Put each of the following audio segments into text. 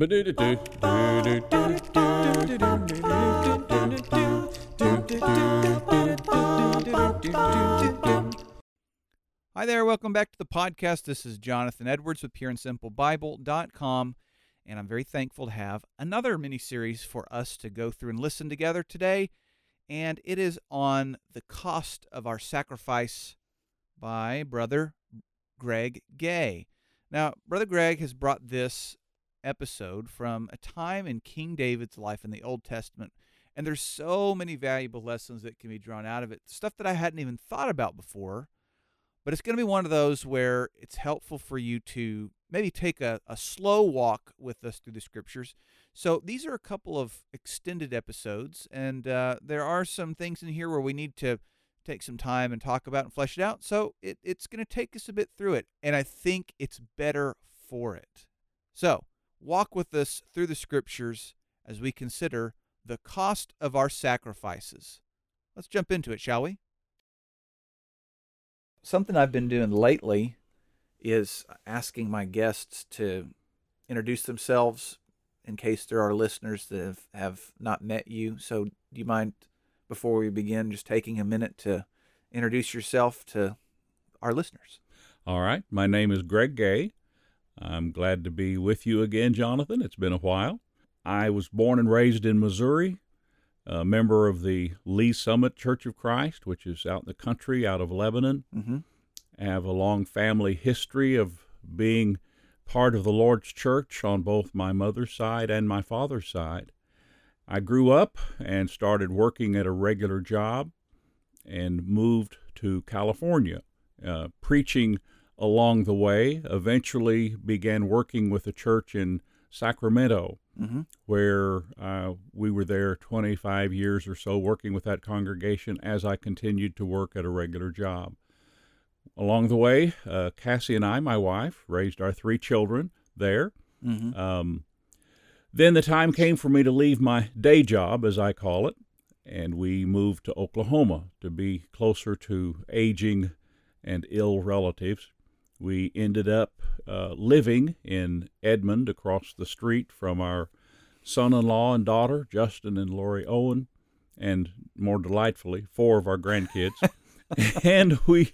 Hi there, welcome back to the podcast. This is Jonathan Edwards with PureAndSimpleBible.com, and I'm very thankful to have another mini series for us to go through and listen together today. And it is on the cost of our sacrifice by Brother Greg Gay. Now, Brother Greg has brought this episode from a time in King David's life in the Old Testament. And there's so many valuable lessons that can be drawn out of it, stuff that I hadn't even thought about before. But it's going to be one of those where it's helpful for you to maybe take a, a slow walk with us through the scriptures. So these are a couple of extended episodes, and uh, there are some things in here where we need to take some time and talk about and flesh it out. So it, it's going to take us a bit through it, and I think it's better for it. So walk with us through the scriptures as we consider the cost of our sacrifices. Let's jump into it, shall we? Something I've been doing lately is asking my guests to introduce themselves in case there are listeners that have, have not met you. So, do you mind, before we begin, just taking a minute to introduce yourself to our listeners? All right. My name is Greg Gay. I'm glad to be with you again, Jonathan. It's been a while. I was born and raised in Missouri, a member of the Lee Summit Church of Christ, which is out in the country, out of Lebanon. Mm-hmm. I have a long family history of being part of the Lord's church on both my mother's side and my father's side. I grew up and started working at a regular job and moved to California, uh, preaching along the way. Eventually, began working with a church in Sacramento, Mm-hmm. where uh, we were there 25 years or so working with that congregation as I continued to work at a regular job. Along the way, uh, Cassie and I, my wife, raised our three children there. Mm-hmm. Um, then the time came for me to leave my day job, as I call it, and we moved to Oklahoma to be closer to aging and ill relatives. We ended up uh, living in Edmond across the street from our son in law and daughter, Justin and Lori Owen, and more delightfully, four of our grandkids. and we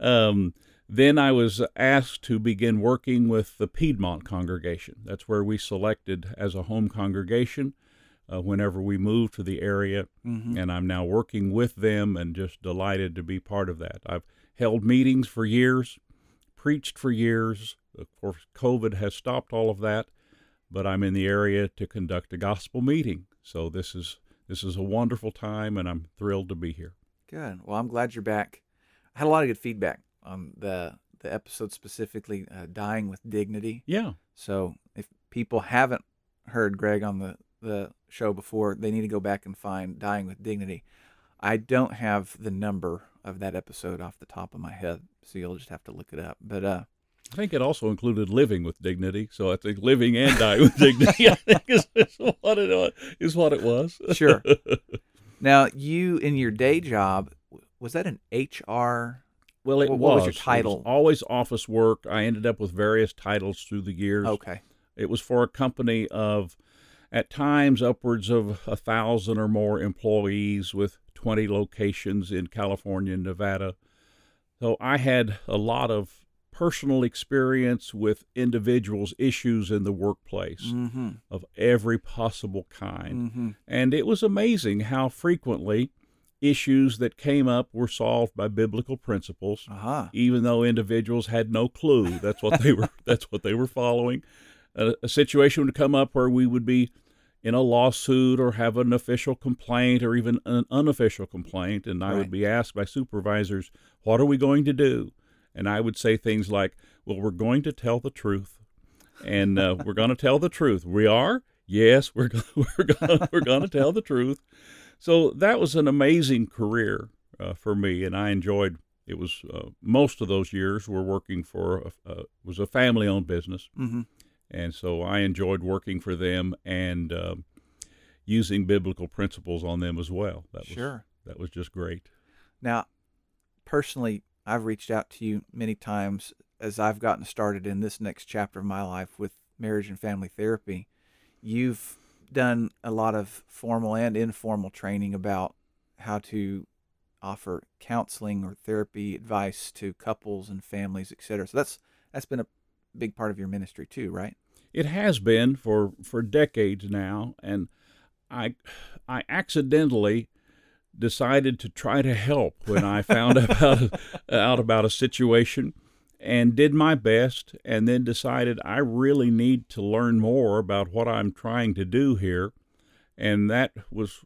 um, then I was asked to begin working with the Piedmont congregation. That's where we selected as a home congregation uh, whenever we moved to the area, Mm-hmm. and I'm now working with them and just delighted to be part of that. I've held meetings for years, preached for years. Of course, COVID has stopped all of that, but I'm in the area to conduct a gospel meeting. So this is this is a wonderful time, and I'm thrilled to be here. Good. Well, I'm glad you're back. I had a lot of good feedback on the the episode specifically, uh, dying with dignity. Yeah, So if people haven't heard Greg on the the show before, they need to go back and find dying with dignity. I don't have the number of that episode off the top of my head, so you'll just have to look it up. But uh, I think it also included living with dignity. So I think living and dying with dignity, I think is, is what it is what it was. Sure. now you in your day job, was that an HR? Well, it What- was. what was your It title? always office work. I ended up with various titles through the years. Okay. It was for a company of, at times, upwards of a thousand or more employees with 20 locations in California and Nevada. So I had a lot of personal experience with individuals' issues in the workplace Mm-hmm. of every possible kind. Mm-hmm. And it was amazing how frequently issues that came up were solved by biblical principles Uh-huh. even though individuals had no clue that's what they were that's what they were following a, a situation would come up where we would be in a lawsuit or have an official complaint or even an unofficial complaint and i Right. would be asked by supervisors what are we going to do and i would say things like well we're going to tell the truth and uh, we're going to tell the truth we are yes we're go- we're going we're going to tell the truth so that was an amazing career uh, for me, and I enjoyed. It was uh, most of those years were working for a, uh, was a family-owned business, Mm-hmm. And so I enjoyed working for them and um using biblical principles on them as well. That was Sure. that was just great. Now, personally, I've reached out to you many times as I've gotten started in this next chapter of my life with marriage and family therapy. you've done a lot of formal and informal training about how to offer counseling or therapy advice to couples and families, et cetera. So that's that's been a big part of your ministry too, right? It has been for for decades now, and I I accidentally decided to try to help when I found out out about a situation and did my best and then decided I really need to learn more about what I'm trying to do here. And that was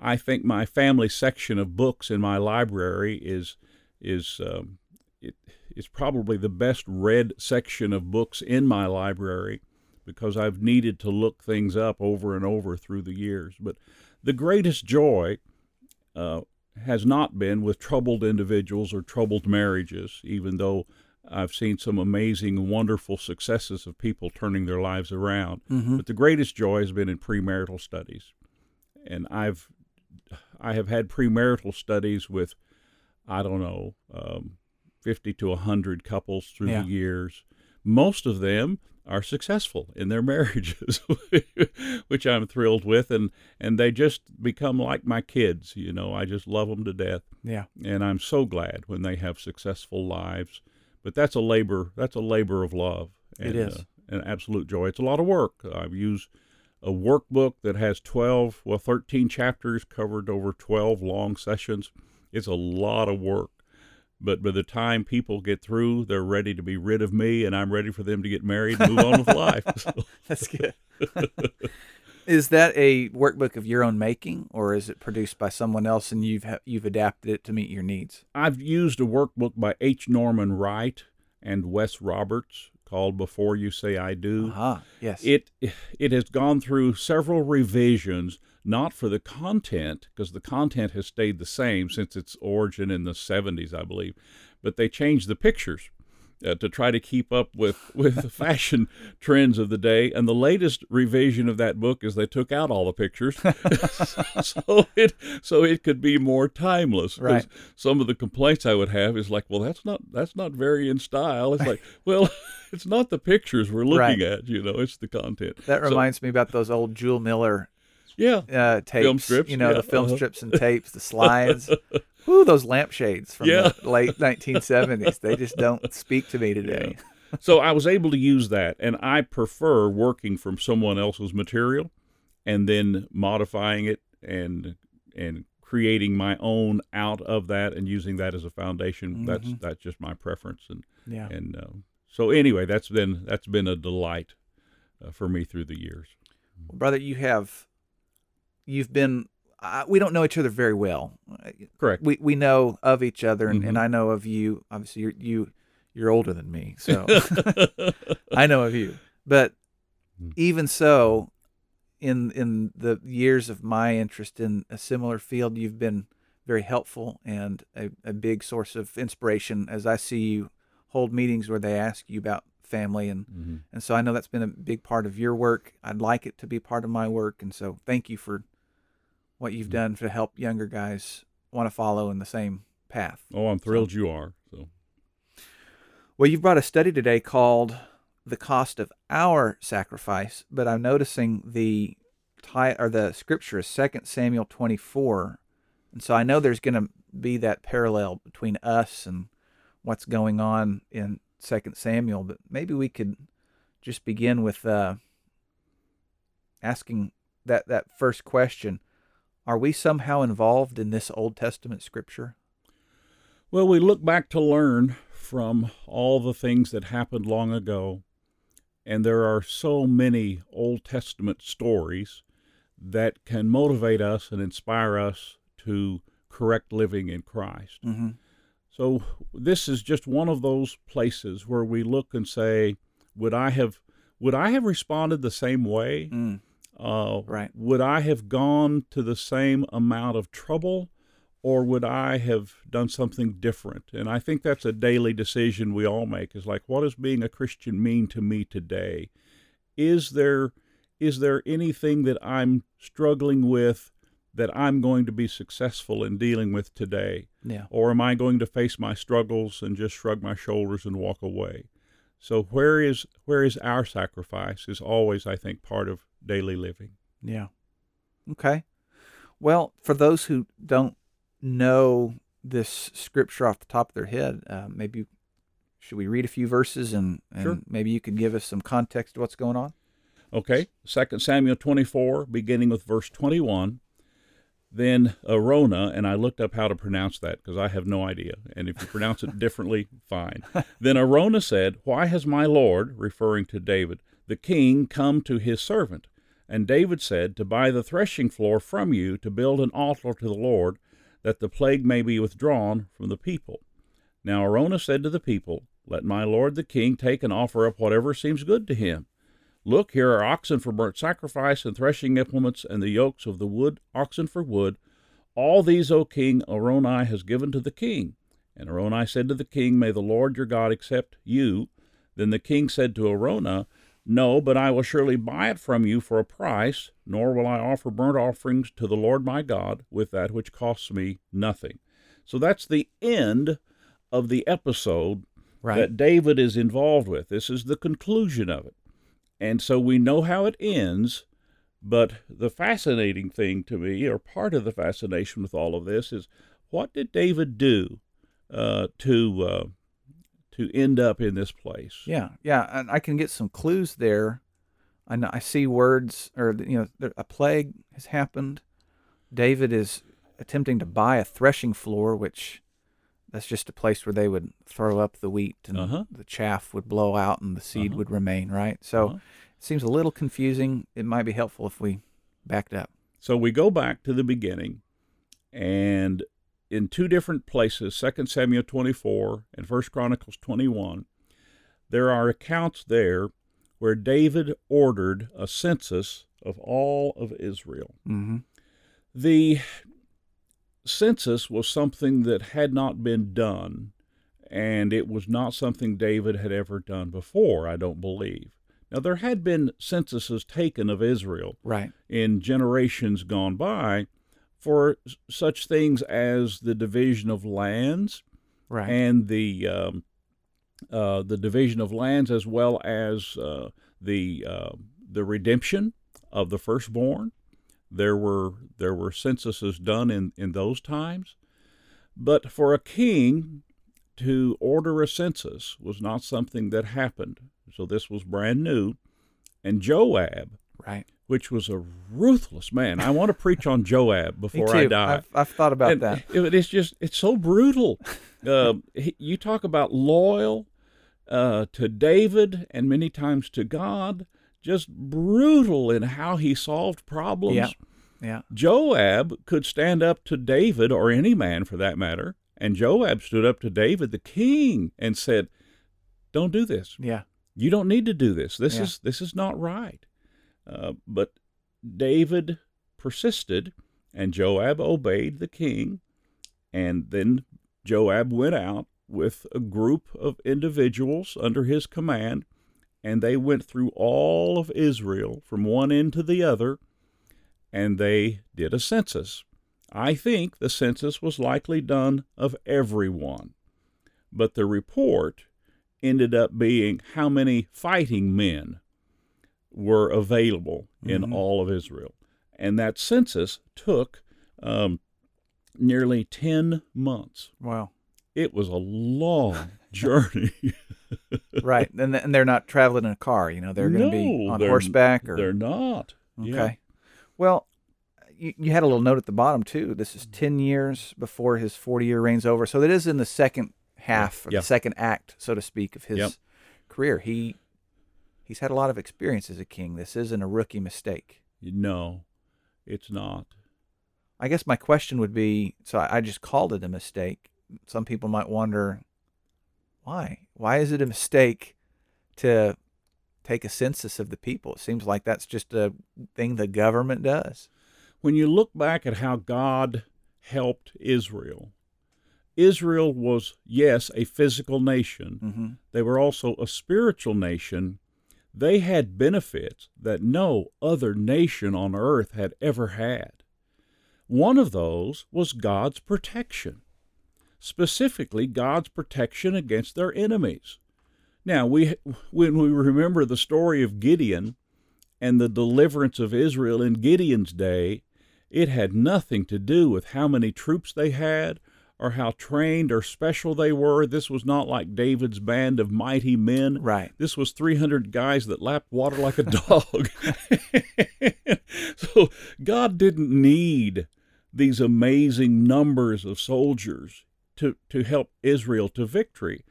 I think my family section of books in my library is is um, it, it's probably the best read section of books in my library because I've needed to look things up over and over through the years. But the greatest joy uh, has not been with troubled individuals or troubled marriages, even though I've seen some amazing, wonderful successes of people turning their lives around. Mm-hmm. But the greatest joy has been in premarital studies, and I've I have had premarital studies with I don't know um, fifty to hundred couples through Yeah. the years. Most of them are successful in their marriages, which I'm thrilled with, and and they just become like my kids. You know, I just love them to death Yeah. and I'm so glad when they have successful lives. But that's a labor. That's a labor of love. It And, is. uh, an absolute joy. It's a lot of work. I've used a workbook that has 12, well, 13 chapters covered over 12 long sessions. It's a lot of work. But by the time people get through, they're ready to be rid of me, and I'm ready for them to get married and move on with life. That's good. is that a workbook of your own making, or is it produced by someone else and you've ha- you've adapted it to meet your needs? I've used a workbook by H. Norman Wright and Wes Roberts called Before You Say I Do. Ah, yes. It it has gone through several revisions, not for the content, because the content has stayed the same since its origin in the 70s, I believe, but they changed the pictures uh, to try to keep up with with the fashion trends of the day. And the latest revision of that book is they took out all the pictures, so it so it could be more timeless. Right. Some of the complaints I would have is like, well, that's not that's not very in style. It's like, well. It's not the pictures we're looking Right. at, you know. It's the content. that So- reminds me about those old Jule Miller yeah, uh, tapes. Film strips, You know, yeah, the film uh-huh. strips and tapes, the slides. Ooh, those lampshades from Yeah. the late 1970s. They just don't speak to me today. so I was able to use that, and I prefer working from someone else's material and then modifying it and and creating my own out of that and using that as a foundation. That's Mhm. that's just my preference, and Yeah. and uh, so anyway, that's been that's been a delight uh, for me through the years. brother, you have, you've been. Uh, we don't know each other very well. Correct. We we know of each other, and, and Mhm. I know of you. Obviously, you're you you're older than me, so I know of you. But Mm. even so, in in the years of my interest in a similar field, you've been very helpful and a, a big source of inspiration as I see you hold meetings where they ask you about family and Mhm. and so I know that's been a big part of your work. I'd like it to be part of my work, and so thank you for what you've Mm. done to help younger guys want to follow in the same path. Oh, I'm thrilled you are. So Well, you've brought a study today called "The Cost of Our Sacrifice," but I'm noticing the ti- or the scripture is Second Samuel 24, and so I know there's going to be that parallel between us and what's going on in Second Samuel. But maybe we could just begin with uh, asking that that first question: Are we somehow involved in this Old Testament scripture? Well, we look back to learn from all the things that happened long ago, and there are so many Old Testament stories that can motivate us and inspire us to correct living in Christ. Mm-hmm. So, this is just one of those places where we look and say, would I have would I have responded the same way? Mm, Uh, Right. Would I have gone to the same amount of trouble, or would I have done something different? And I think that's a daily decision we all make. Is like, what does being a Christian mean to me today? Is there is there anything that I'm struggling with that I'm going to be successful in dealing with today? yeah. Or am I going to face my struggles and just shrug my shoulders and walk away? So where is where is our sacrifice is always I think part of daily living. Yeah. Okay. Well, for those who don't know this scripture off the top of their head, uh, maybe should we read a few verses and, and Sure. maybe you could give us some context to what's going on? Okay, 2 Samuel 24, beginning with verse 21. Then Araunah, and I looked up how to pronounce that because I have no idea. And if you pronounce it differently, fine. Then Araunah said, Why has my Lord, referring to David, the king, come to his servant? And David said, To buy the threshing floor from you, to build an altar to the Lord, that the plague may be withdrawn from the people. Now Araunah said to the people, Let my lord the king take and offer up whatever seems good to him. Look, here are oxen for burnt sacrifice, and threshing implements, and the yokes of the wood, oxen for wood. All these, O king, Araunah has given to the king. And Araunah said to the king, May the Lord your God accept you. Then the king said to Araunah, No, but I will surely buy it from you for a price, nor will I offer burnt offerings to the Lord my God with that which costs me nothing. So that's the end of the episode that David is involved with. This is the conclusion of it. And so we know how it ends, but the fascinating thing to me, or part of the fascination with all of this, is what did David do uh, to uh, to end up in this place? Yeah, yeah, and I can get some clues there. I I see words, or you know, a plague has happened. David is attempting to buy a threshing floor, which that's just a place where they would throw up the wheat and Uh-huh. the chaff would blow out and the seed Uh-huh. would remain. Right. So Uh-huh. it seems a little confusing. It might be helpful if we backed up. So we go back to the beginning, and in two different places, 2 Samuel 24 and 1 Chronicles 21, there are accounts there where David ordered a census of all of Israel. Mm-hmm. The census was something that had not been done, and it was not something David had ever done before, I don't believe. Now, there had been censuses taken of Israel Right. in generations gone by for such things as the division of lands Right. and the um, uh, the division of lands as well as uh, the uh, the redemption of the firstborn. There were there were censuses done in, in those times, but for a king to order a census was not something that happened. So this was brand new, and Joab right. which was a ruthless man. I want to preach on Joab before. I die. I've, I've thought about And that. it- it's just it's so brutal. uh, you talk about loyal uh, to David and many times to God. Just brutal in how he solved problems. Yeah. Yeah. Joab could stand up to David or any man for that matter, and Joab stood up to David, the king, and said, "Don't do this. Yeah. You don't need to do this. This Yeah. is this is not right." Uh, but David persisted, and Joab obeyed the king, and then Joab went out with a group of individuals under his command, and they went through all of Israel from one end to the other, and they did a census. I think the census was likely done of everyone, but the report ended up being how many fighting men were available in Mhm. all of Israel. And that census took um, nearly 10 months. Wow. It was a long journey. Right. And, and they're not traveling in a car. You know, they're going to be on horseback or. They're not. Okay. Yeah. Well, you, you had a little note at the bottom too. This is ten years before his forty-year reign's over, so that is in the second half, or Yeah. the second act, so to speak, of his Yep. career. He he's had a lot of experience as a king. This isn't a rookie mistake. No, it's not. I guess my question would be: so I just called it a mistake. Some people might wonder why. Why is it a mistake to take a census of the people? It seems like that's just a thing the government does. When you look back at how God helped Israel, Israel was, yes, a physical nation, Mm-hmm. they were also a spiritual nation. They had benefits that no other nation on earth had ever had. One of those was God's protection, specifically God's protection against their enemies. Now, we when we remember the story of Gideon and the deliverance of Israel in Gideon's day, it had nothing to do with how many troops they had or how trained or special they were. This was not like David's band of mighty men. Right. This was 300 guys that lapped water like a dog. so God didn't need these amazing numbers of soldiers to, to help Israel to victory.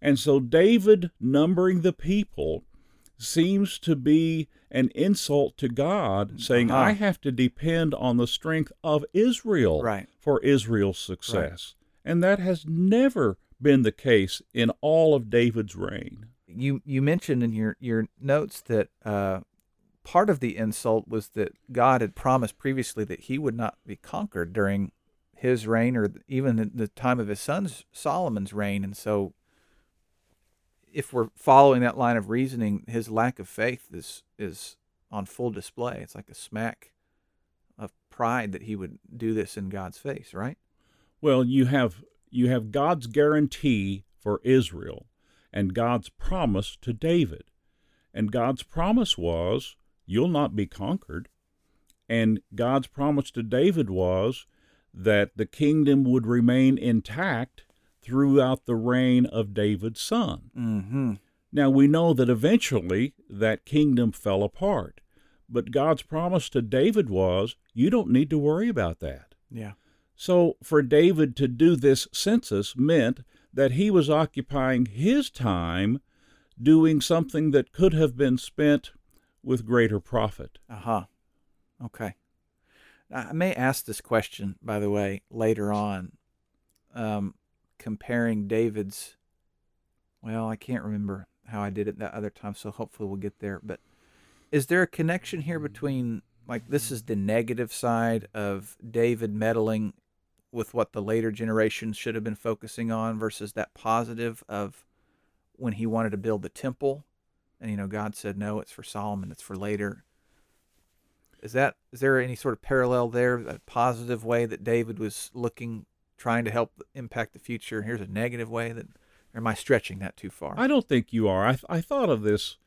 And so David numbering the people seems to be an insult to God, saying, Uh-huh. I have to depend on the strength of Israel Right. for Israel's success. And that has never been the case in all of David's reign. You you mentioned in your your notes that uh, part of the insult was that God had promised previously that He would not be conquered during His reign or even the time of His son's Solomon's reign, and so if we're following that line of reasoning, his lack of faith is is on full display. It's like a smack of pride that he would do this in God's face, right? Well, you have you have God's guarantee for Israel and God's promise to David. And God's promise was, you'll not be conquered. And God's promise to David was that the kingdom would remain intact throughout the reign of David's son. Mm-hmm. Now we know that eventually that kingdom fell apart. But God's promise to David was, you don't need to worry about that. Yeah. So for David to do this census meant that he was occupying his time doing something that could have been spent with greater profit. Uh huh. Okay. I may ask this question, by the way, later on, um, comparing David's. Well, I can't remember how I did it that other time, so hopefully we'll get there. But is there a connection here between, like, this is the negative side of David meddling with what the later generations should have been focusing on versus that positive of when he wanted to build the temple? And, you know, God said, no, it's for Solomon, it's for later. Is that is there any sort of parallel there, a positive way that David was looking, trying to help impact the future? Here's a negative way that, or am I stretching that too far? I don't think you are. I, I thought of this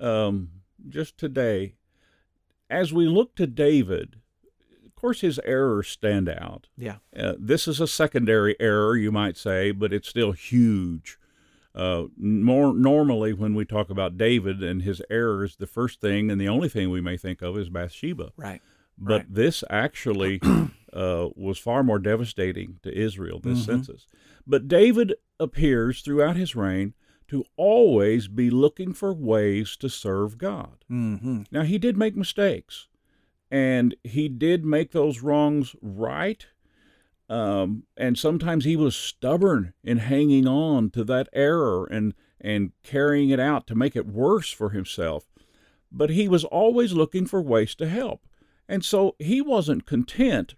um, just today. As we look to David, of course, his errors stand out. yeah, Uh, this is a secondary error, you might say, but it's still huge. Uh, more normally, when we talk about David and his errors, the first thing and the only thing we may think of is Bathsheba. right. But Right. this actually uh, was far more devastating to Israel, this Mhm. census. But David appears throughout his reign to always be looking for ways to serve God. Mm-hmm. Now, he did make mistakes, and he did make those wrongs right. Um, and sometimes he was stubborn in hanging on to that error and, and carrying it out to make it worse for himself. But he was always looking for ways to help. And so he wasn't content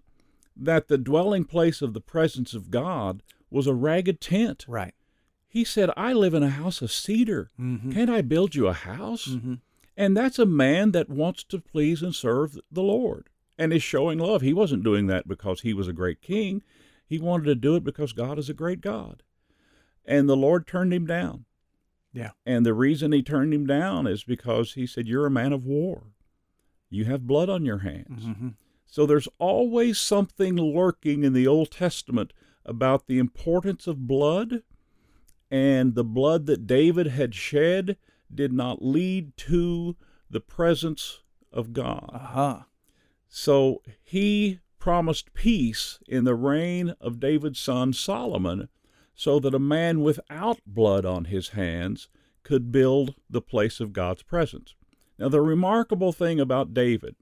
that the dwelling place of the presence of God was a ragged tent. Right. He said, I live in a house of cedar. Mm-hmm. Can't I build you a house? Mm-hmm. And that's a man that wants to please and serve the Lord and is showing love. He wasn't doing that because he was a great king. He wanted to do it because God is a great God. And the Lord turned him down. Yeah. And the reason he turned him down is because he said, You're a man of war. You have blood on your hands. Mm-hmm. So there's always something lurking in the Old Testament about the importance of blood, and the blood that David had shed did not lead to the presence of God. Uh-huh. So he promised peace in the reign of David's son Solomon, so that a man without blood on his hands could build the place of God's presence. Now, the remarkable thing about David,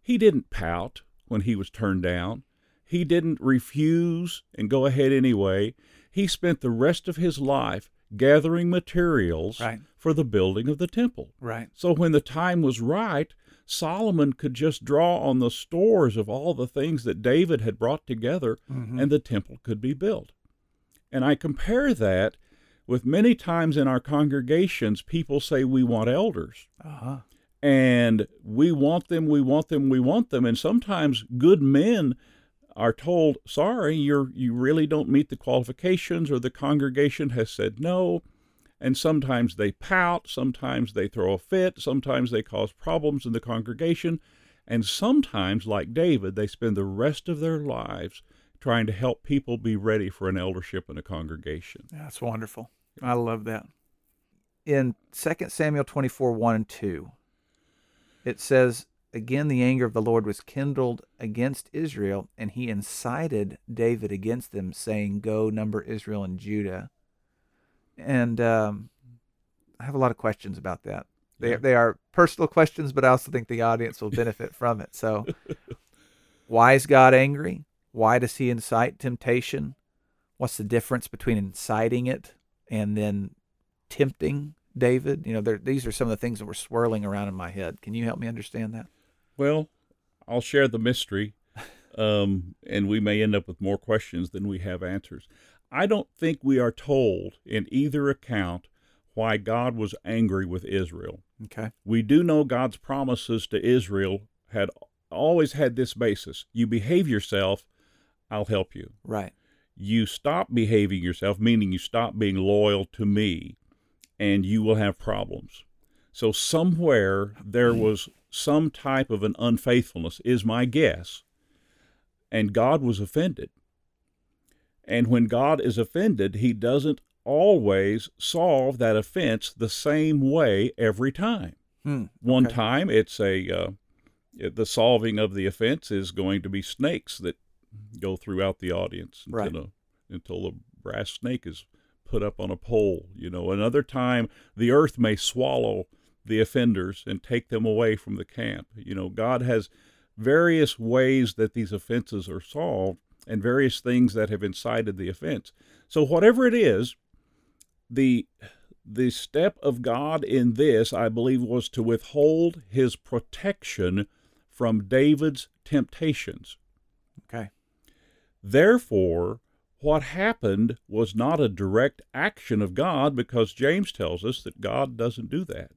he didn't pout when he was turned down. He didn't refuse and go ahead anyway. He spent the rest of his life gathering materials Right. for the building of the temple. Right. So when the time was right, Solomon could just draw on the stores of all the things that David had brought together, Mhm. and the temple could be built. And I compare that with many times in our congregations, people say we want elders. Uh-huh. And we want them, we want them, we want them. And sometimes good men are told, sorry, you're, you really don't meet the qualifications, or the congregation has said no. And sometimes they pout, sometimes they throw a fit, sometimes they cause problems in the congregation, and sometimes, like David, they spend the rest of their lives trying to help people be ready for an eldership in a congregation. That's wonderful. I love that. In 2 Samuel 24 1 and 2, it says, Again, the anger of the Lord was kindled against Israel, and he incited David against them, saying, Go number Israel and Judah. And um, I have a lot of questions about that. They, Yeah. they are personal questions, but I also think the audience will benefit from it. So, why is God angry? Why does he incite temptation? What's the difference between inciting it and then tempting David? You know, these are some of the things that were swirling around in my head. Can you help me understand that? Well, I'll share the mystery, um, and we may end up with more questions than we have answers. I don't think we are told in either account why God was angry with Israel. Okay. We do know God's promises to Israel had always had this basis you behave yourself, I'll help you. Right. You stop behaving yourself, meaning you stop being loyal to me, and you will have problems. So, somewhere there was some type of an unfaithfulness, is my guess, and God was offended. And when God is offended, he doesn't always solve that offense the same way every time. Hmm. One Okay. time, it's a uh, the solving of the offense is going to be snakes that go throughout the audience Right. until, a, until the brass snake is put up on a pole. You know, another time the earth may swallow the offenders and take them away from the camp. You know, God has various ways that these offenses are solved and various things that have incited the offense. So whatever it is, the the step of God in this, I believe, was to withhold his protection from David's temptations. Okay. Therefore, what happened was not a direct action of God because James tells us that God doesn't do that.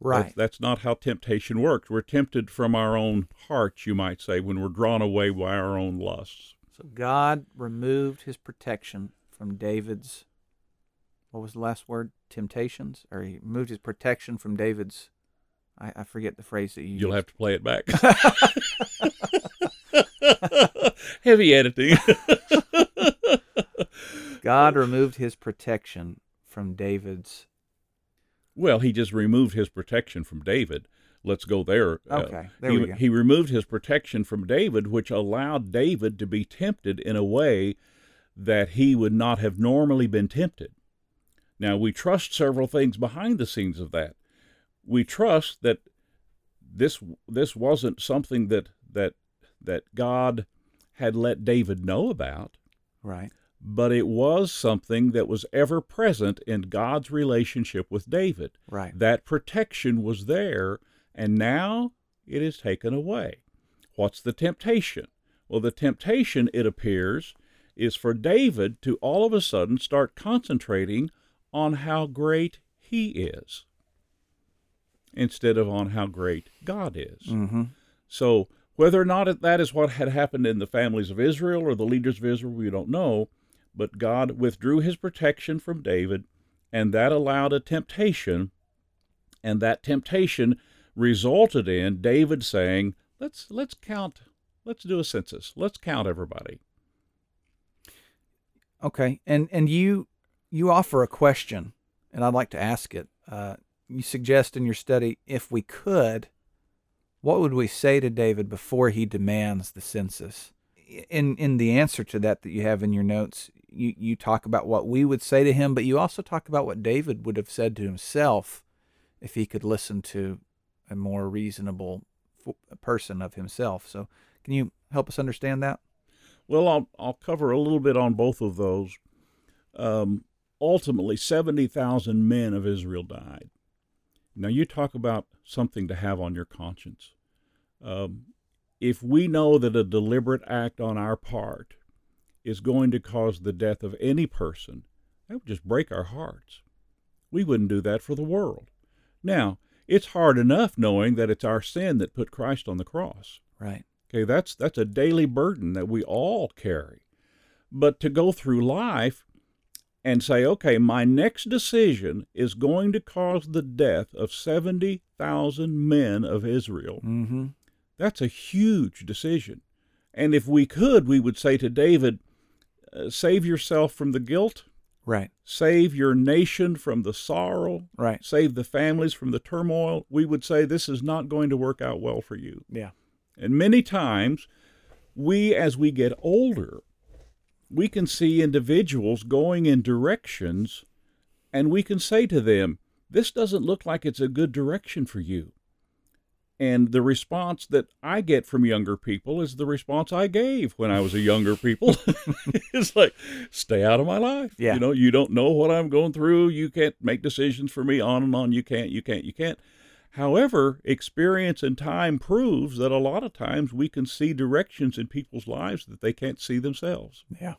Right. That's, that's not how temptation works. We're tempted from our own hearts, you might say, when we're drawn away by our own lusts. So God removed his protection from David's, what was the last word? Temptations? Or he removed his protection from David's, I, I forget the phrase that you You'll used. have to play it back. Heavy editing. God removed his protection from David's. well, he just removed his protection from David. Let's go there. Uh, Okay, there he, we go. he removed his protection from David, which allowed David to be tempted in a way that he would not have normally been tempted. Now, we trust several things behind the scenes of that. We trust that this this wasn't something that that that God had let David know about, Right. but it was something that was ever present in God's relationship with David. Right. That protection was there, and now it is taken away. What's the temptation? Well, the temptation, it appears, is for David to all of a sudden start concentrating on how great he is instead of on how great God is. Mm-hmm. So, whether or not that is what had happened in the families of Israel or the leaders of Israel, we don't know. But God withdrew his protection from David, and that allowed a temptation. And that temptation resulted in David saying, Let's, let's count, let's do a census, let's count everybody. Okay. And and you you offer a question, and I'd like to ask it. Uh, you suggest in your study, if we could, what would we say to David before he demands the census? In in the answer to that that you have in your notes, you you talk about what we would say to him, but you also talk about what David would have said to himself if he could listen to a more reasonable person of himself. So, can you help us understand that? Well, I'll, I'll cover a little bit on both of those. Um, ultimately, 70,000 men of Israel died. Now, you talk about something to have on your conscience. Um, if we know that a deliberate act on our part is going to cause the death of any person, that would just break our hearts. We wouldn't do that for the world. Now, it's hard enough knowing that it's our sin that put Christ on the cross. Right. Okay, that's that's a daily burden that we all carry. But to go through life and say, okay, my next decision is going to cause the death of 70,000 men of Israel. Mm-hmm. That's a huge decision. And if we could, we would say to David, uh, save yourself from the guilt, Right. save your nation from the sorrow, Right. save the families from the turmoil. We would say this is not going to work out well for you. Yeah. And many times, we, as we get older, we can see individuals going in directions, and we can say to them, This doesn't look like it's a good direction for you. And the response that I get from younger people is the response I gave when I was a younger people. it's like, stay out of my life. Yeah. You know, you don't know what I'm going through. You can't make decisions for me on and on. You can't, you can't, you can't. However, experience and time proves that a lot of times we can see directions in people's lives that they can't see themselves. Yeah.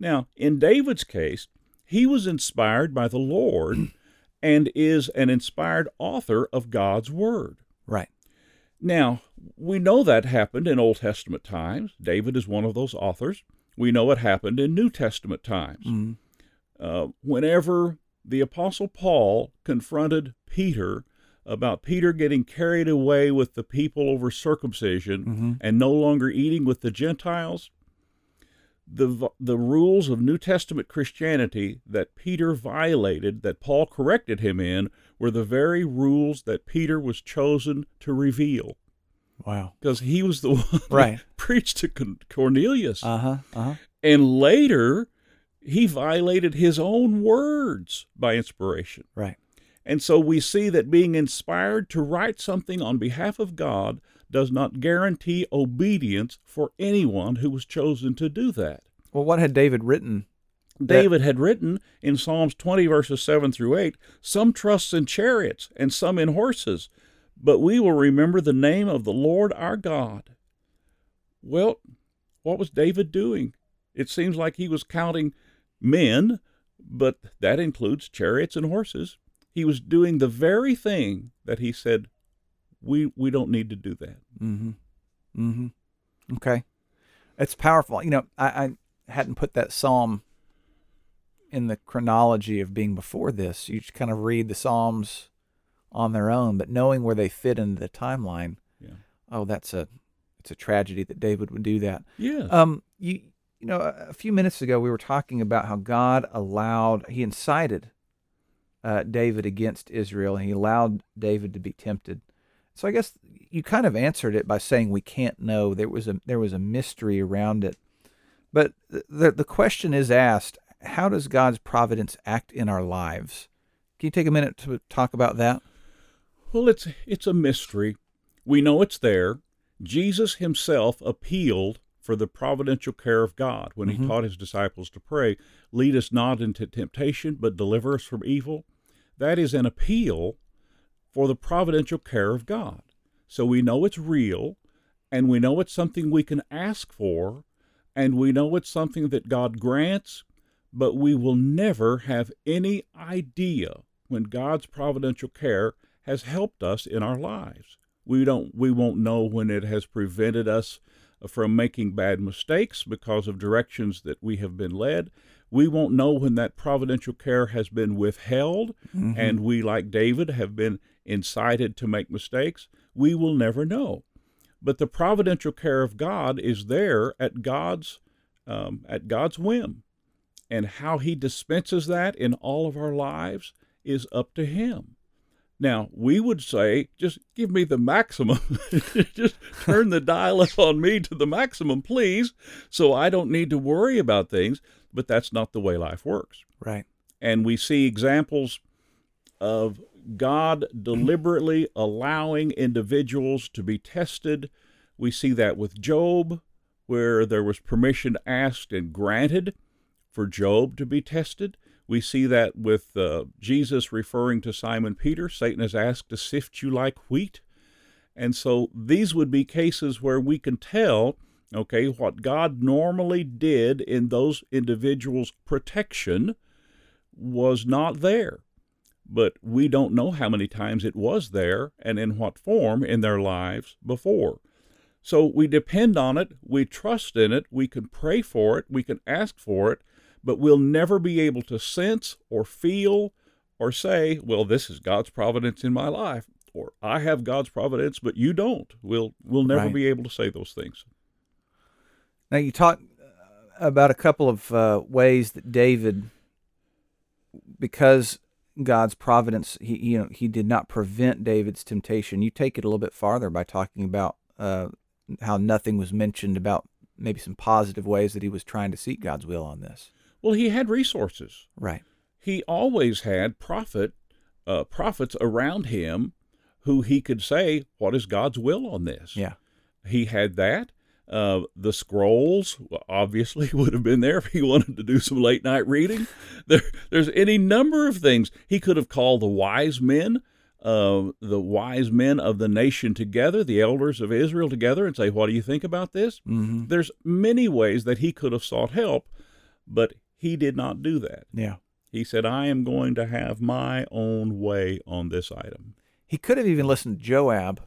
Now, in David's case, he was inspired by the Lord and is an inspired author of God's Word. Now, we know that happened in Old Testament times. David is one of those authors. We know it happened in New Testament times. Mm-hmm. Uh, whenever the Apostle Paul confronted Peter about Peter getting carried away with the people over circumcision Mm-hmm. and no longer eating with the Gentiles, the, the rules of New Testament Christianity that Peter violated, that Paul corrected him in, were the very rules that Peter was chosen to reveal Wow. because he was the one Right. preached to Cornelius. Uh huh. Uh huh. and later, he violated his own words by inspiration. Right. And so we see that being inspired to write something on behalf of God does not guarantee obedience for anyone who was chosen to do that. Well, what had David written? That- David had written in Psalms 20, verses 7 through 8 Some trust in chariots and some in horses, but we will remember the name of the Lord our God. Well, what was David doing? It seems like he was counting men, but that includes chariots and horses. He was doing the very thing that he said, we, we don't need to do that. Mm-hmm. Mm-hmm. Okay. It's powerful. You know, I, I hadn't put that psalm in the chronology of being before this. You just kind of read the psalms on their own, but knowing where they fit into the timeline. Yeah. Oh, that's a it's a tragedy that David would do that. Yeah. Um, you you know, a a few minutes ago we were talking about how God allowed he incited uh, David against Israel, and he allowed David to be tempted. So I guess you kind of answered it by saying we can't know. There was a there was a mystery around it, but the the question is asked: How does God's providence act in our lives? Can you take a minute to talk about that? Well, it's it's a mystery. We know it's there. Jesus himself appealed for the providential care of God when he Mhm. taught his disciples to pray, "Lead us not into temptation, but deliver us from evil." That is an appeal for the providential care of God. So we know it's real, and we know it's something we can ask for, and we know it's something that God grants, but we will never have any idea when God's providential care has helped us in our lives. We don't we won't know when it has prevented us from making bad mistakes because of directions that we have been led. We won't know when that providential care has been withheld and we like David have been incited to make mistakes. We will never know. But the providential care of God is there at God's um, at God's whim, and how He dispenses that in all of our lives is up to Him. Now we would say, just give me the maximum, just turn the dial up on me to the maximum, please, so I don't need to worry about things. But that's not the way life works Right. and we see examples of God deliberately allowing individuals to be tested. We see that with Job, where there was permission asked and granted for Job to be tested. We see that with uh, Jesus referring to Simon Peter Satan has asked to sift you like wheat. And so these would be cases where we can tell, okay, what God normally did in those individuals' protection was not there. But we don't know how many times it was there and in what form in their lives before. So we depend on it, we trust in it, we can pray for it, we can ask for it, but we'll never be able to sense or feel or say, well, this is God's providence in my life, or I have God's providence, but you don't. We'll we'll never Right. be able to say those things. Now you talked about a couple of uh, ways that David, because God's providence, he you know he did not prevent David's temptation. You take it a little bit farther by talking about uh, how nothing was mentioned about maybe some positive ways that he was trying to seek God's will on this. Well, he had resources. Right. He always had prophet uh, prophets around him who he could say, "What is God's will on this?" Yeah. he had that. Uh, the scrolls obviously would have been there if he wanted to do some late night reading. There, there's any number of things he could have called the wise men, uh, the wise men of the nation together, the elders of Israel together, and say, "What do you think about this?" Mm-hmm. There's many ways that he could have sought help, but he did not do that. Yeah. He said, "I am going to have my own way on this item." He could have even listened to Joab,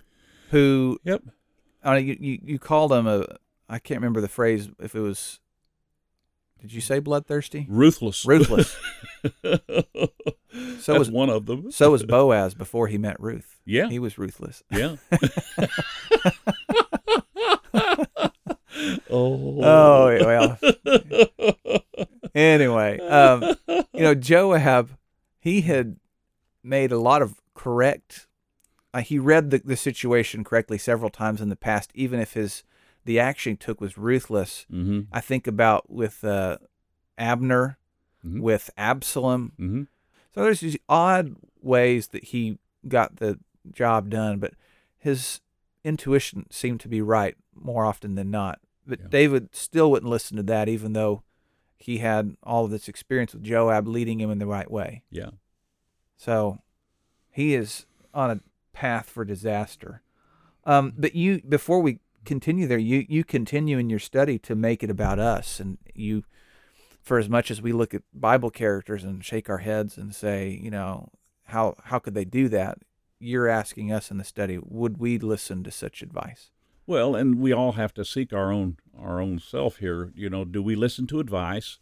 who Yep. I mean, you, you you called him a I can't remember the phrase if it was. Did you say bloodthirsty? Ruthless. Ruthless. so So was- one of them. So was Boaz before he met Ruth. Yeah. He was ruthless. Yeah. oh. Oh well. Anyway, um, you know Joab, he had made a lot of correct. Uh, he read the, the situation correctly several times in the past, even if his the action he took was ruthless. Mm-hmm. I think about with uh, Abner, Mhm. with Absalom. Mm-hmm. So there's these odd ways that he got the job done, but his intuition seemed to be right more often than not. But Yeah. David still wouldn't listen to that, even though he had all of this experience with Joab leading him in the right way. Yeah. So he is on a path for disaster. Um, but you, before we continue there, you you continue in your study to make it about us, and you, for as much as we look at Bible characters and shake our heads and say, you know, how how could they do that? You're asking us in the study, would we listen to such advice? Well, and we all have to seek our own our own self here. You know, do we listen to advice?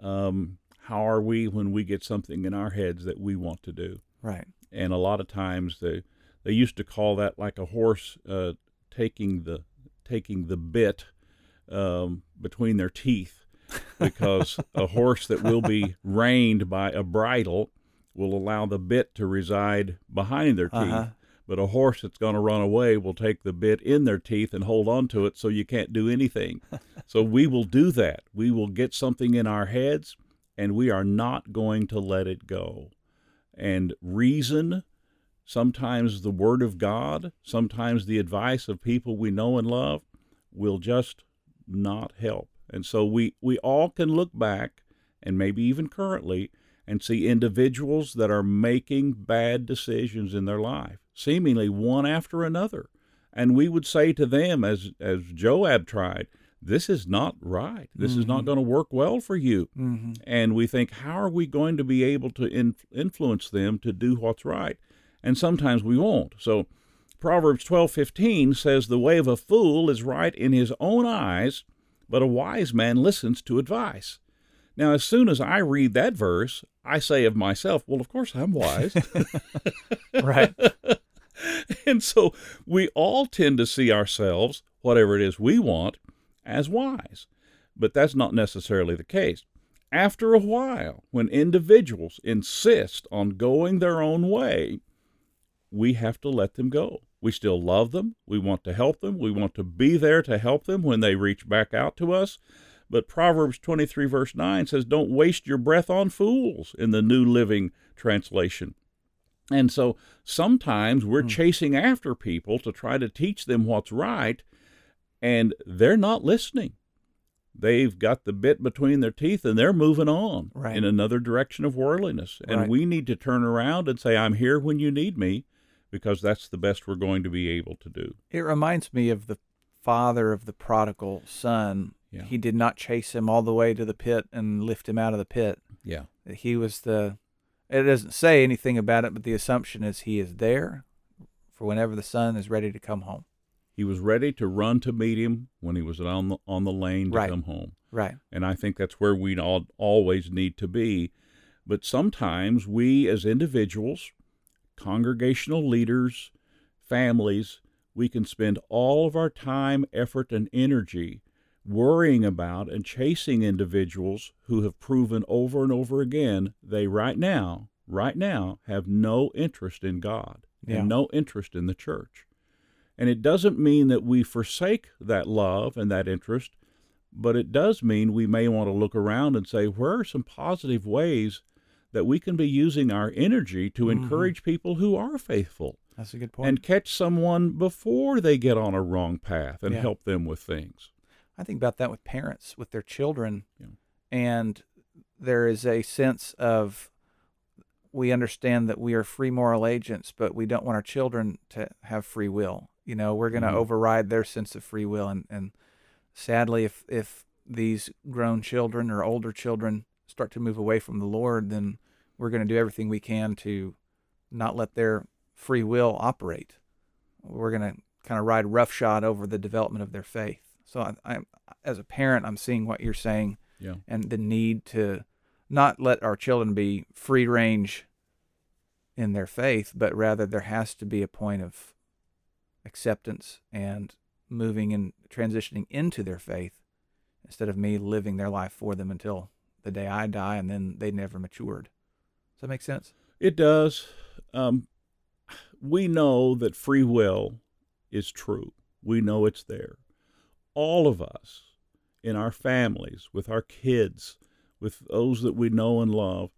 Um, how are we when we get something in our heads that we want to do? Right. And a lot of times they they used to call that like a horse uh, taking the taking the bit um, between their teeth, because a horse that will be reined by a bridle will allow the bit to reside behind their teeth. Uh-huh. But a horse that's going to run away will take the bit in their teeth and hold on to it so you can't do anything. so we will do that. We will get something in our heads and we are not going to let it go. And reason, sometimes the Word of God, sometimes the advice of people we know and love will just not help. And so we, we all can look back and maybe even currently and see individuals that are making bad decisions in their life, seemingly one after another. And we would say to them, as, as Joab tried, this is not right. This is not Mhm. going to work well for you. Mm-hmm. And we think, how are we going to be able to in, influence them to do what's right? And sometimes we won't. So Proverbs 12:15 says the way of a fool is right in his own eyes, but a wise man listens to advice. Now, as soon as I read that verse, I say of myself, well, of course I'm wise. Right. and so we all tend to see ourselves, whatever it is we want, as wise. But that's not necessarily the case. After a while, when individuals insist on going their own way, we have to let them go. We still love them. We want to help them. We want to be there to help them when they reach back out to us. But Proverbs 23, verse 9 says, Don't waste your breath on fools in the New Living Translation. And so sometimes we're Hmm. chasing after people to try to teach them what's right, and they're not listening. They've got the bit between their teeth and they're moving on Right. in another direction of worldliness. And Right. we need to turn around and say, I'm here when you need me, because that's the best we're going to be able to do. It reminds me of the father of the prodigal son. Yeah. He did not chase him all the way to the pit and lift him out of the pit. Yeah. He was the. It doesn't say anything about it, but the assumption is he is there for whenever the son is ready to come home. He was ready to run to meet him when he was on the, on the lane to Right. come home. Right. And I think that's where we all always need to be. But sometimes we, as individuals, congregational leaders, families, we can spend all of our time, effort, and energy worrying about and chasing individuals who have proven over and over again they right now, right now, have no interest in God Yeah. and no interest in the church. And it doesn't mean that we forsake that love and that interest, but it does mean we may want to look around and say, where are some positive ways that we can be using our energy to Mhm. encourage people who are faithful That's a good point. and catch someone before they get on a wrong path and Yeah. help them with things? I think about that with parents with their children, Yeah. and there is a sense of we understand that we are free moral agents, but we don't want our children to have free will. You know, we're going to Mhm. override their sense of free will, and and sadly, if if these grown children or older children start to move away from the Lord, then we're going to do everything we can to not let their free will operate. We're going to kind of ride roughshod over the development of their faith. So I, I, as a parent, I'm seeing what you're saying Yeah. and the need to not let our children be free range in their faith, but rather there has to be a point of acceptance and moving and transitioning into their faith instead of me living their life for them until the day I die and then they never matured. Does that make sense? It does. Um, we know that free will is true. We know it's there. All of us in our families, with our kids, with those that we know and love,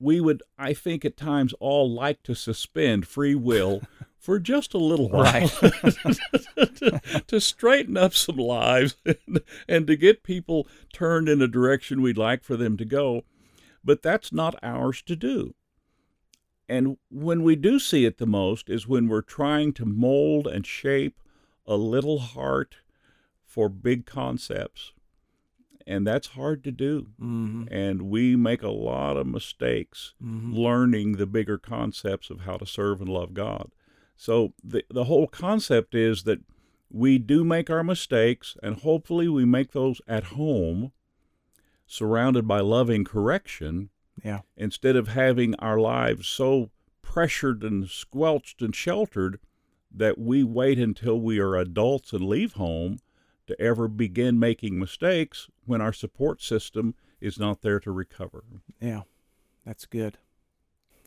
we would, I think, at times all like to suspend free will for just a little while to, to straighten up some lives and, and to get people turned in a direction we'd like for them to go. But that's not ours to do. And when we do see it the most is when we're trying to mold and shape a little heart for big concepts. And that's hard to do. Mm-hmm. And we make a lot of mistakes Mm-hmm. learning the bigger concepts of how to serve and love God. So the the whole concept is that we do make our mistakes and hopefully we make those at home surrounded by loving correction Yeah. instead of having our lives so pressured and squelched and sheltered that we wait until we are adults and leave home to ever begin making mistakes when our support system is not there to recover. Yeah, that's good.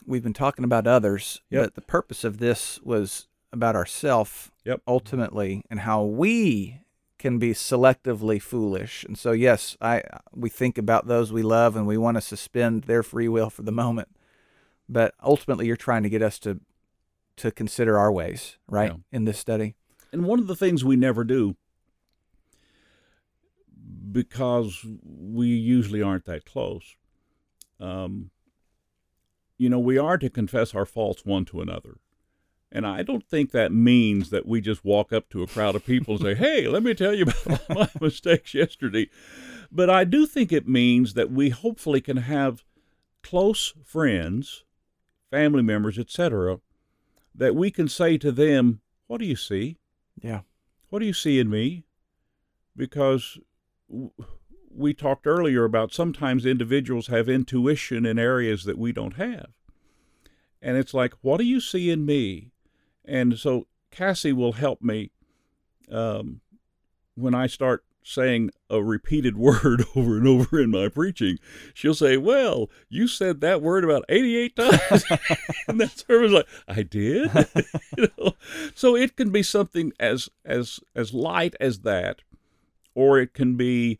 We've been talking about others, Yep. but the purpose of this was about ourself Yep. ultimately and how we can be selectively foolish. And so yes, I we think about those we love and we want to suspend their free will for the moment. But ultimately you're trying to get us to to consider our ways, right? Yeah. In this study. And one of the things we never do, because we usually aren't that close, um, you know, we are to confess our faults one to another. And I don't think that means that we just walk up to a crowd of people and say, hey, let me tell you about my mistakes yesterday. But I do think it means that we hopefully can have close friends, family members, etc., that we can say to them, What do you see? Yeah. What do you see in me? Because we talked earlier about sometimes individuals have intuition in areas that we don't have. And it's like, what do you see in me? And so Cassie will help me um, when I start saying a repeated word over and over in my preaching. She'll say, Well, you said that word about 88 times. and that server's like, I did. you know? So it can be something as as as light as that, or it can be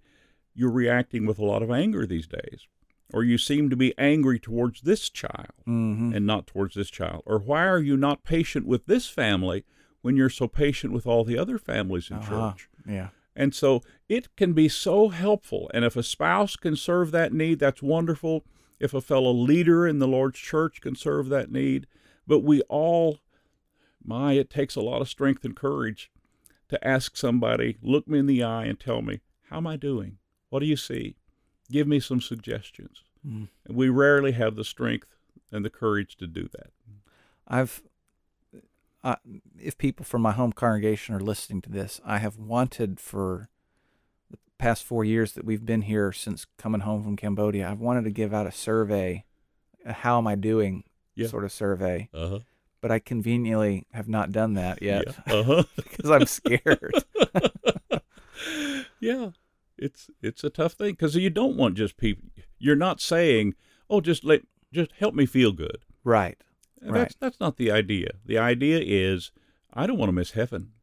you're reacting with a lot of anger these days, or you seem to be angry towards this child Mm-hmm. and not towards this child, or why are you not patient with this family when you're so patient with all the other families in Uh-huh. church? Yeah. And so it can be so helpful. And if a spouse can serve that need, that's wonderful. If a fellow leader in the Lord's church can serve that need. But we all, my, it takes a lot of strength and courage to ask somebody, look me in the eye and tell me, how am I doing? What do you see? Give me some suggestions. Mm. And we rarely have the strength and the courage to do that. I've uh, if people from my home congregation are listening to this, I have wanted for the past four years that we've been here since coming home from Cambodia. I've wanted to give out a survey, a how am I doing Yeah. sort of survey, Uh huh. But I conveniently have not done that yet Uh huh. because I'm scared. yeah, it's it's a tough thing because you don't want just people. You're not saying, "Oh, just let just help me feel good." right. That's Right. that's not the idea. The idea is, I don't want to miss heaven.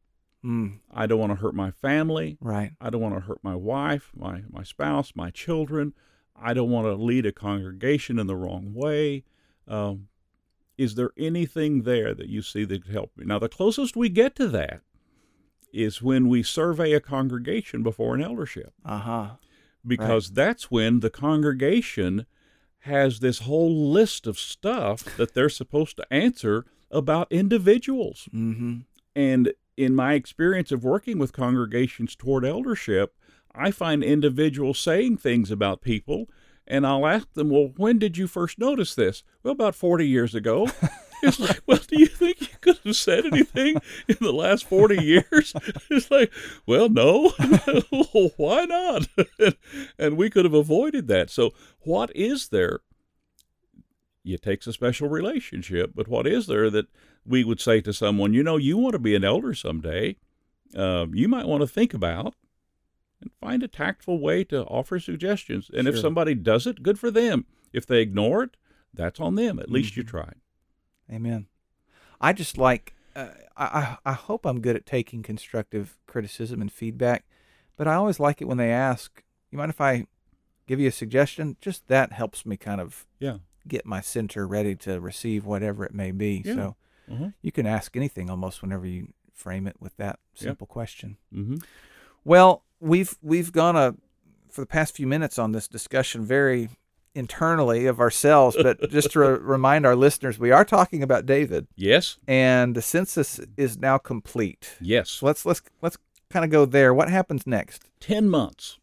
Mm, I don't want to hurt my family. right. I don't want to hurt my wife, my my spouse, my children. I don't want to lead a congregation in the wrong way. Um, is there anything there that you see that could help me? Now, the closest we get to that is when we survey a congregation before an eldership, Uh huh. because that's when the congregation has this whole list of stuff that they're supposed to answer about individuals. Mm-hmm. And in my experience of working with congregations toward eldership, I find individuals saying things about people, and I'll ask them, Well, when did you first notice this? Well, about 40 years ago. It's like, Well, do you think you could have said anything in the last 40 years? It's like, Well, no. well, why not? and we could have avoided that. So, what is there? It takes a special relationship, but what is there that we would say to someone, you know, you want to be an elder someday, um, you might want to think about and find a tactful way to offer suggestions. And if somebody does it, good for them. If they ignore it, that's on them. At least you Mhm. tried. Amen. I just like uh, I I hope I'm good at taking constructive criticism and feedback, but I always like it when they ask, "You mind if I give you a suggestion?" Just that helps me kind of Yeah. get my center ready to receive whatever it may be. Yeah. So Uh-huh. you can ask anything almost whenever you frame it with that simple question. Mm-hmm. Well, we've we've gone a for the past few minutes on this discussion very internally of ourselves, but just to re- remind our listeners, we are talking about David, Yes. and the census is now complete. Yes. So let's let's let's kind of go there. What happens next? 10 months.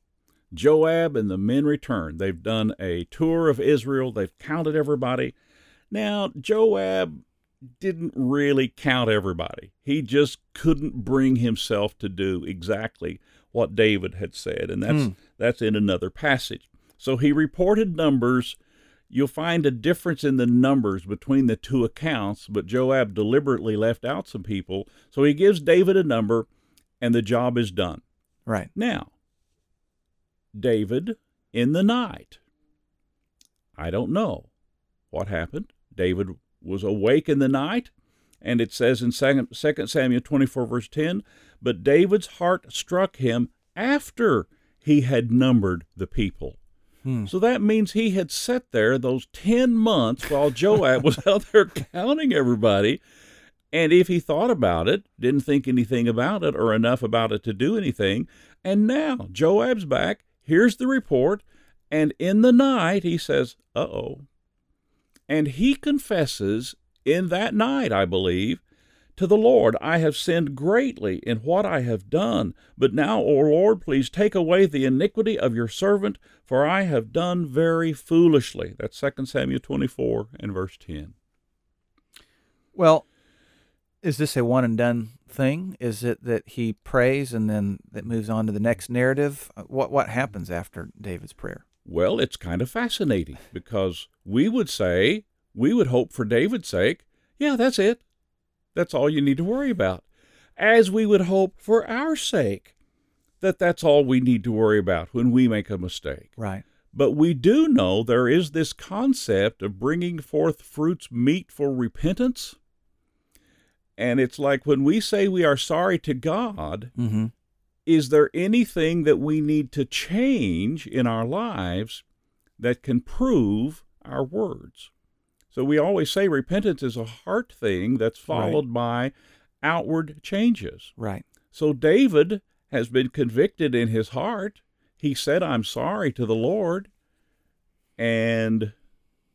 Joab and the men return. They've done a tour of Israel. They've counted everybody. Now, Joab didn't really count everybody. He just couldn't bring himself to do exactly what David had said, and that's Hmm. that's in another passage. So he reported numbers. You'll find a difference in the numbers between the two accounts, but Joab deliberately left out some people. So he gives David a number, and the job is done. Right. Now, David in the night. I don't know what happened. David was awake in the night, and it says in 2 Samuel 24, verse 10, but David's heart struck him after he had numbered the people. Hmm. So that means he had sat there those 10 months while Joab was out there counting everybody. And if he thought about it, didn't think anything about it or enough about it to do anything, and now Joab's back, here's the report, and in the night he says, uh oh. And he confesses in that night, I believe, to the Lord, I have sinned greatly in what I have done. But now, O Lord, please take away the iniquity of your servant, for I have done very foolishly. That's 2 Samuel 24 and verse 10. Well, is this a one and done thing? Is it that he prays and then it moves on to the next narrative? Uh, What what happens after David's prayer? Well, it's kind of fascinating because we would say, we would hope for David's sake, yeah, that's it. That's all you need to worry about. As we would hope for our sake that that's all we need to worry about when we make a mistake. Right. But we do know there is this concept of bringing forth fruits meet for repentance. And it's like when we say we are sorry to God, Mm-hmm. is there anything that we need to change in our lives that can prove our words? So we always say repentance is a heart thing that's followed by outward changes. Right. So David has been convicted in his heart. He said, I'm sorry to the Lord. And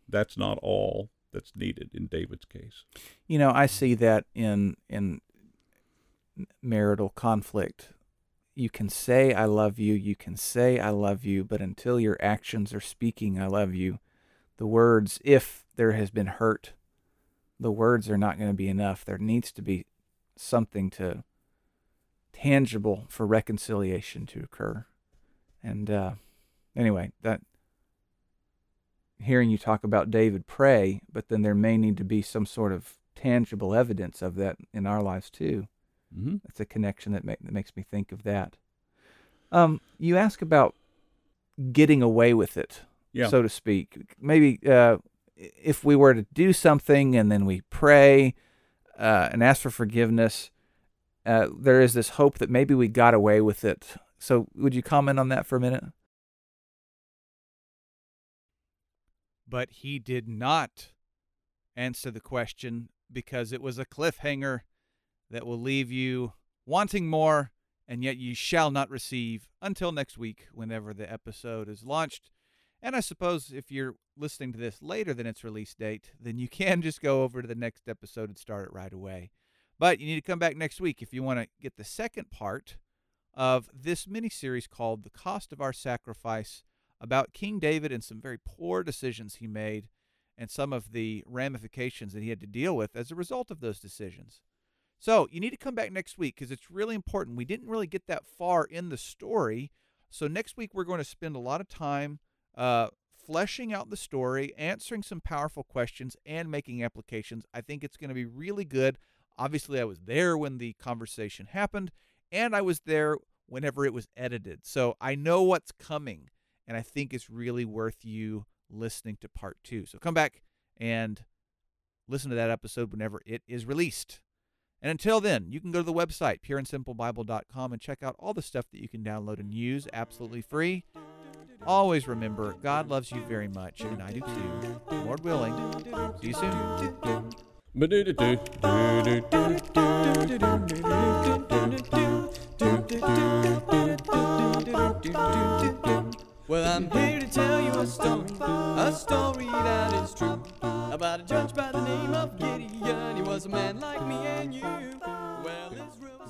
that's not all that's needed in David's case. You know, I see that in in marital conflict. You can say I love you, you can say I love you, but until your actions are speaking I love you, the words if there has been hurt, the words are not going to be enough. There needs to be something to tangible for reconciliation to occur. And uh, anyway, that hearing you talk about David pray, but then there may need to be some sort of tangible evidence of that in our lives too. Mm-hmm. That's a connection that, make, that makes me think of that. Um, you ask about getting away with it, Yeah. so to speak. Maybe uh, if we were to do something and then we pray uh, and ask for forgiveness, uh, there is this hope that maybe we got away with it. So, would you comment on that for a minute? But he did not answer the question because it was a cliffhanger that will leave you wanting more, and yet you shall not receive until next week, whenever the episode is launched. And I suppose if you're listening to this later than its release date, then you can just go over to the next episode and start it right away. But you need to come back next week if you want to get the second part of this mini series called The Cost of Our Sacrifice about King David and some very poor decisions he made and some of the ramifications that he had to deal with as a result of those decisions. So you need to come back next week because it's really important. We didn't really get that far in the story. So next week we're going to spend a lot of time uh, fleshing out the story, answering some powerful questions, and making applications. I think it's going to be really good. Obviously, I was there when the conversation happened, and I was there whenever it was edited. So I know what's coming, and I think it's really worth you listening to part two. So come back and listen to that episode whenever it is released. And until then, you can go to the website, pureandsimplebible.com, and check out all the stuff that you can download and use absolutely free. Always remember, God loves you very much, and I do too. Lord willing. See you soon. Well, I'm here to tell you a story, a story that is true. About a judge by the name of Gideon. He was a man like me and you. Well, Israel.